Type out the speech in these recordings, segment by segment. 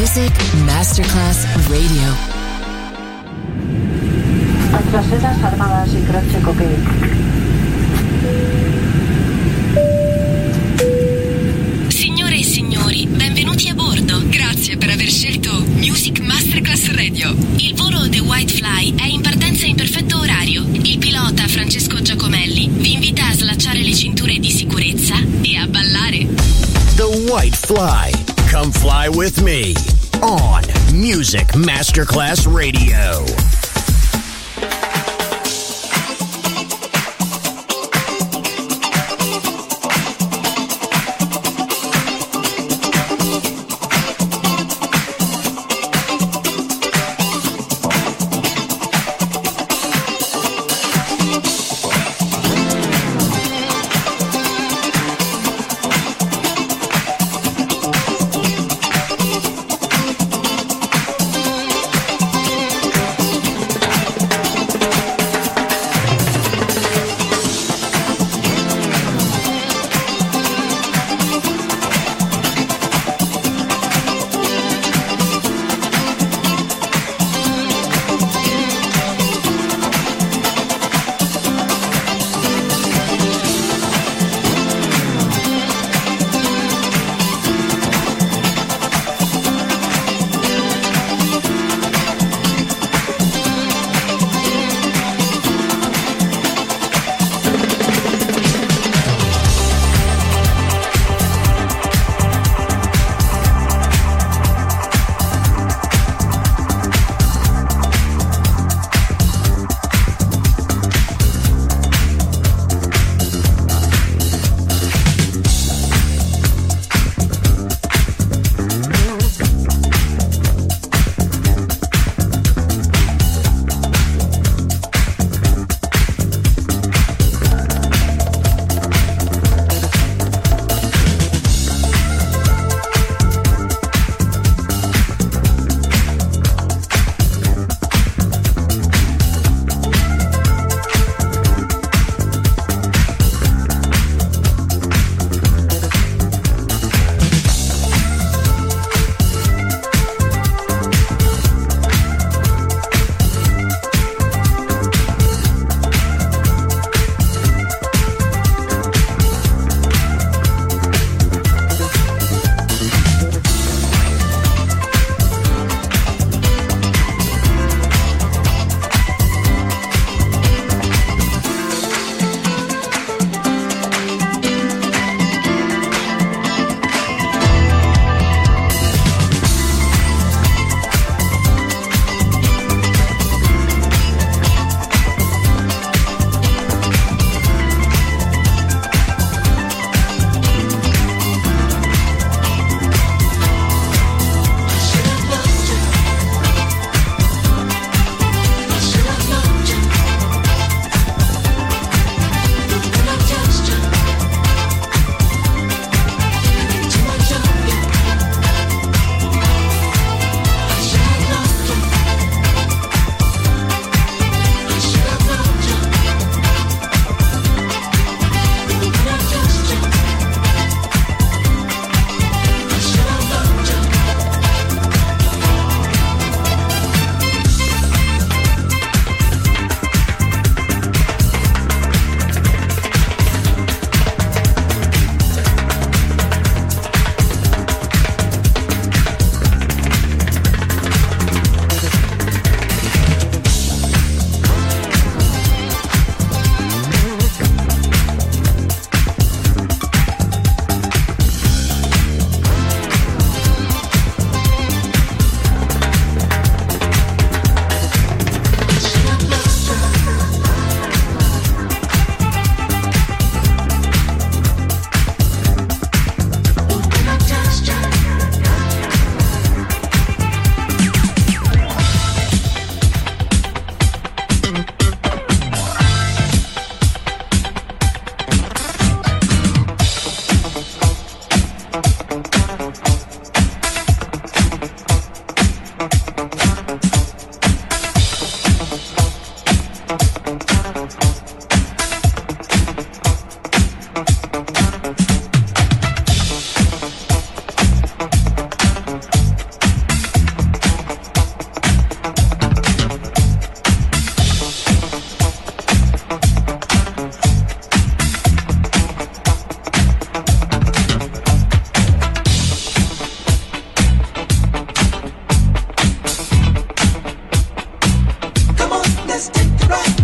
Music Masterclass Radio. Francesas armadas y croce cocaine. Signore e signori, benvenuti a bordo. Grazie per aver scelto Music Masterclass Radio. Il volo The White Fly è in partenza in perfetto orario. Il pilota Francesco Giacomelli vi invita a slacciare le cinture di sicurezza e a ballare. The White Fly. Come fly with me on Music Masterclass Radio. right.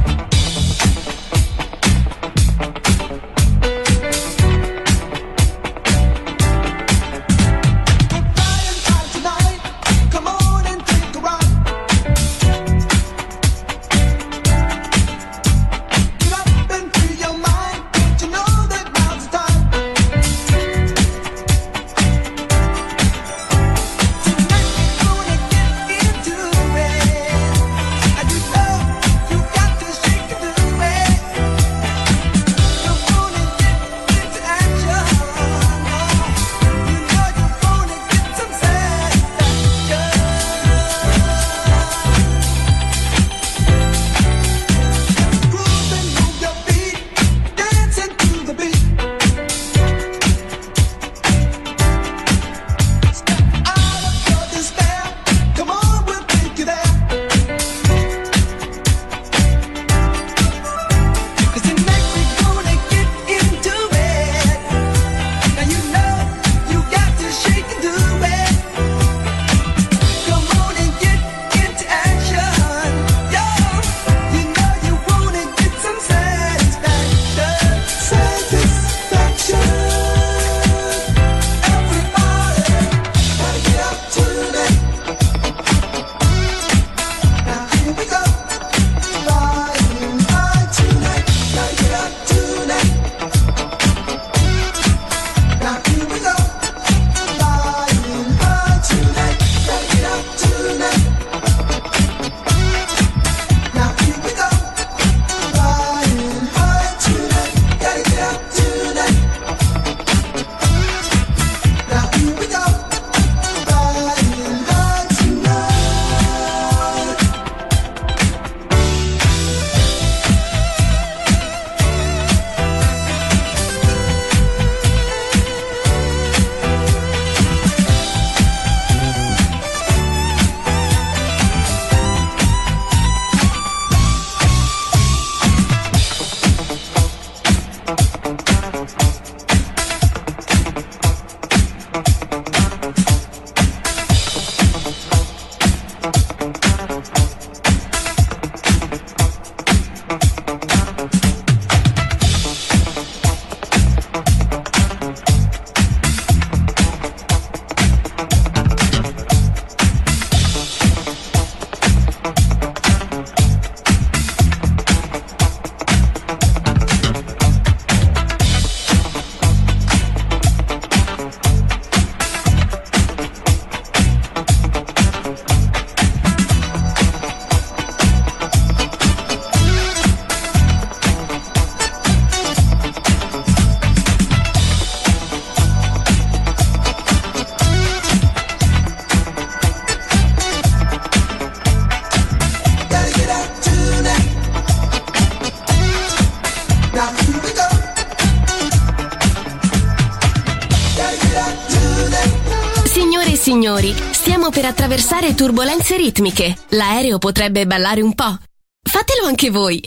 Turbulenze ritmiche. L'aereo potrebbe ballare un po'. Fatelo anche voi.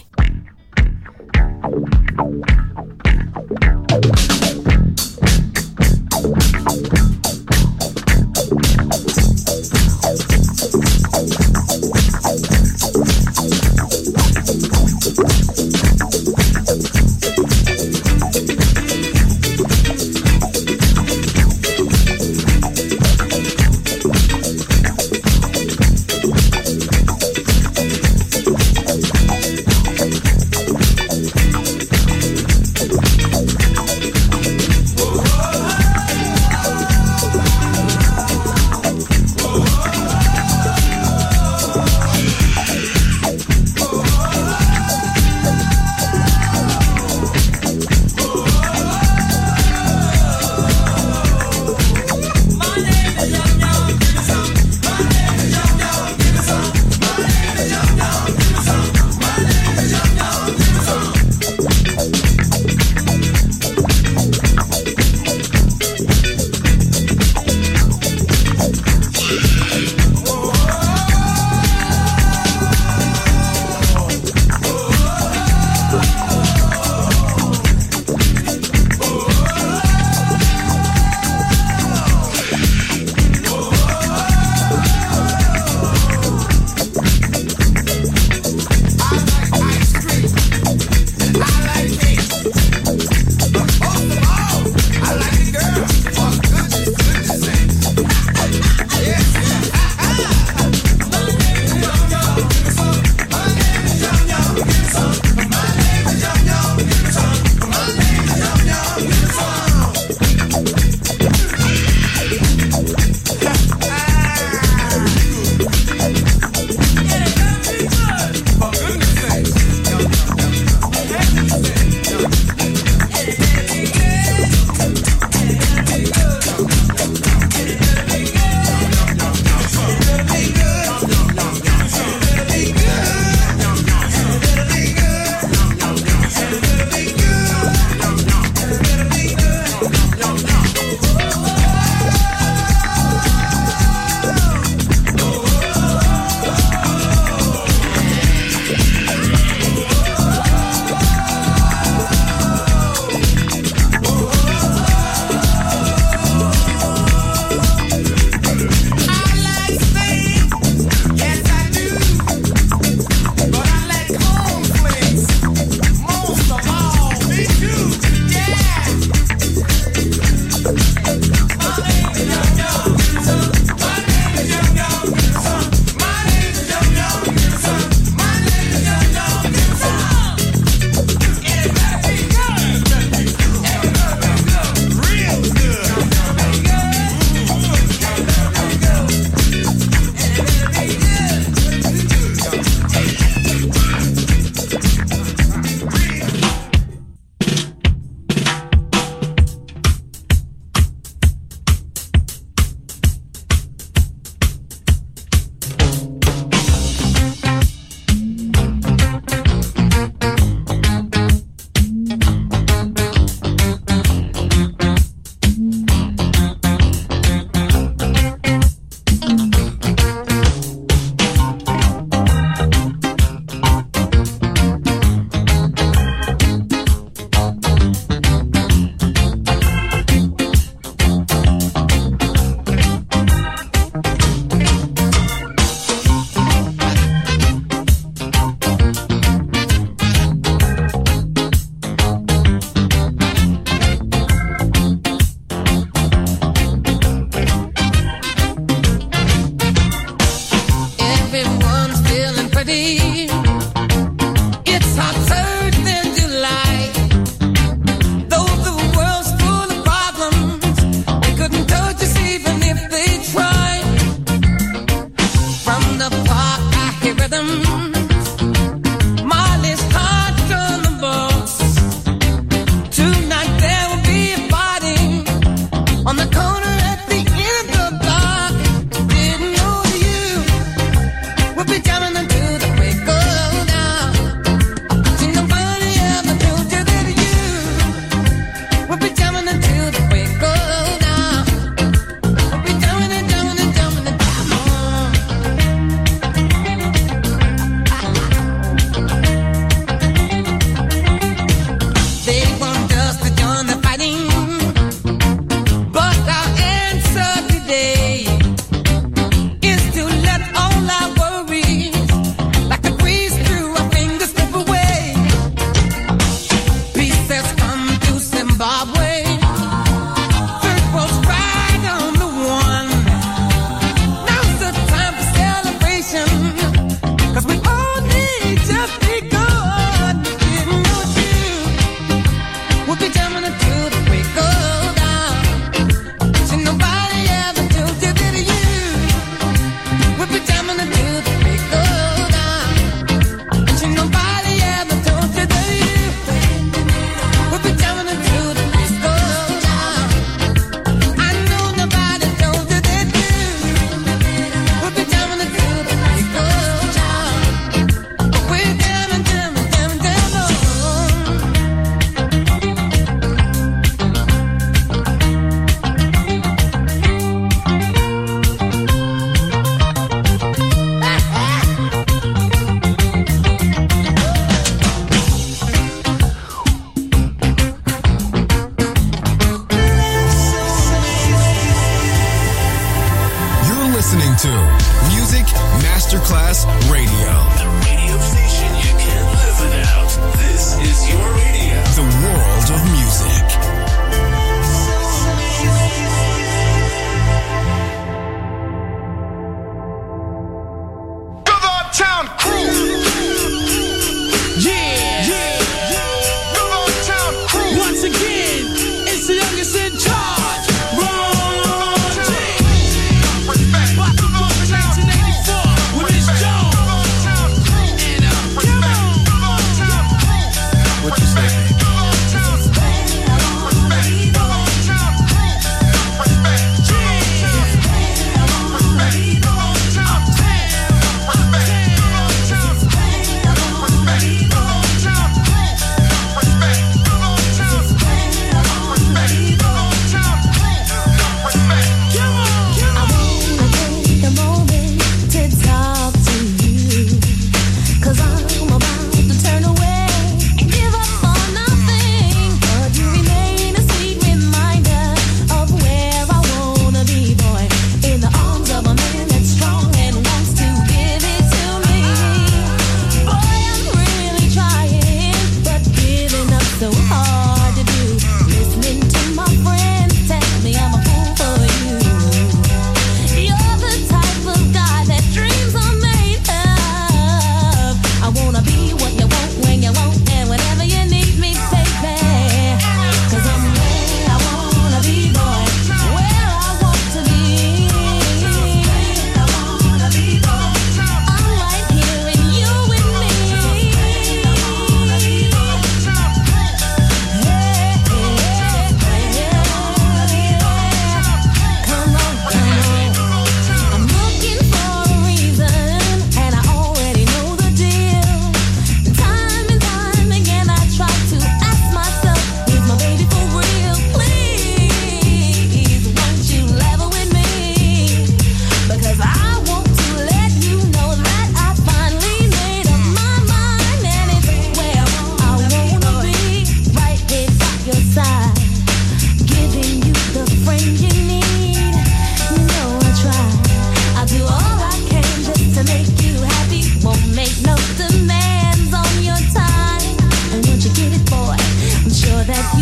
that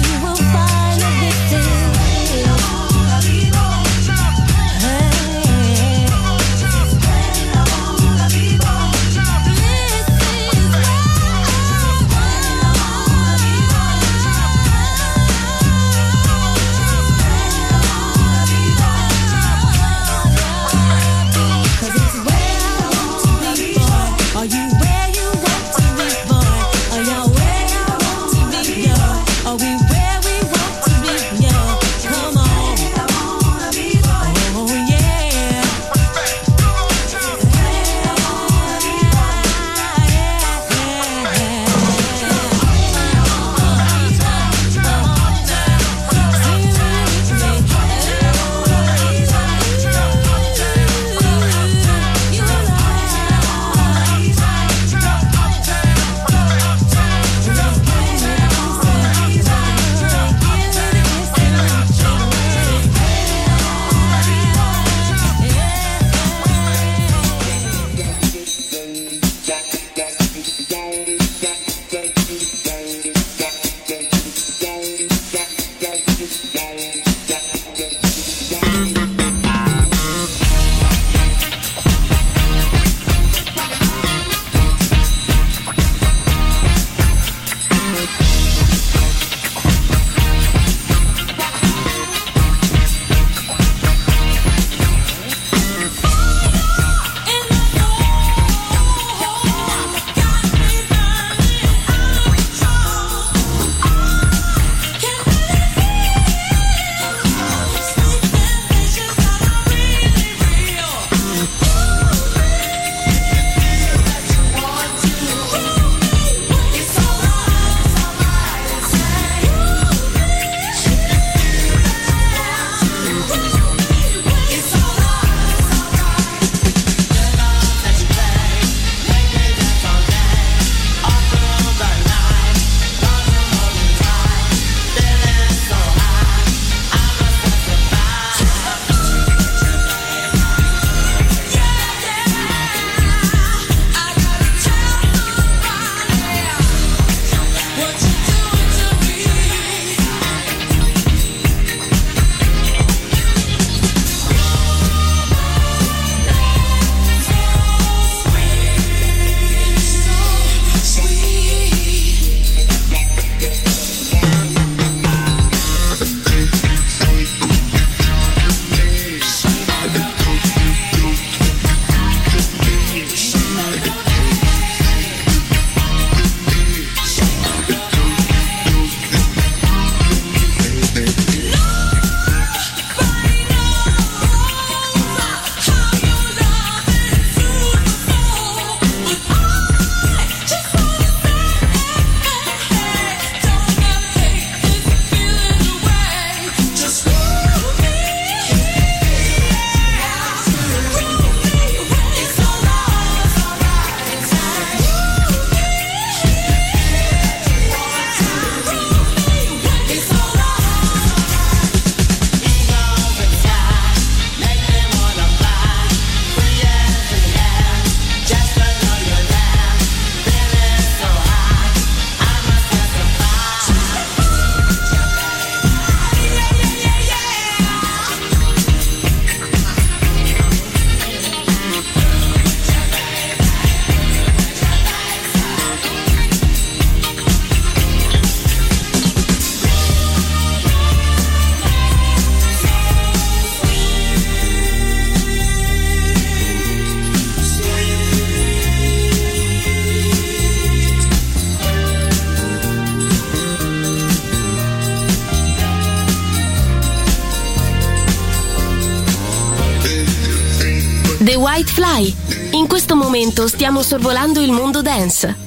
momento stiamo sorvolando il mondo dance.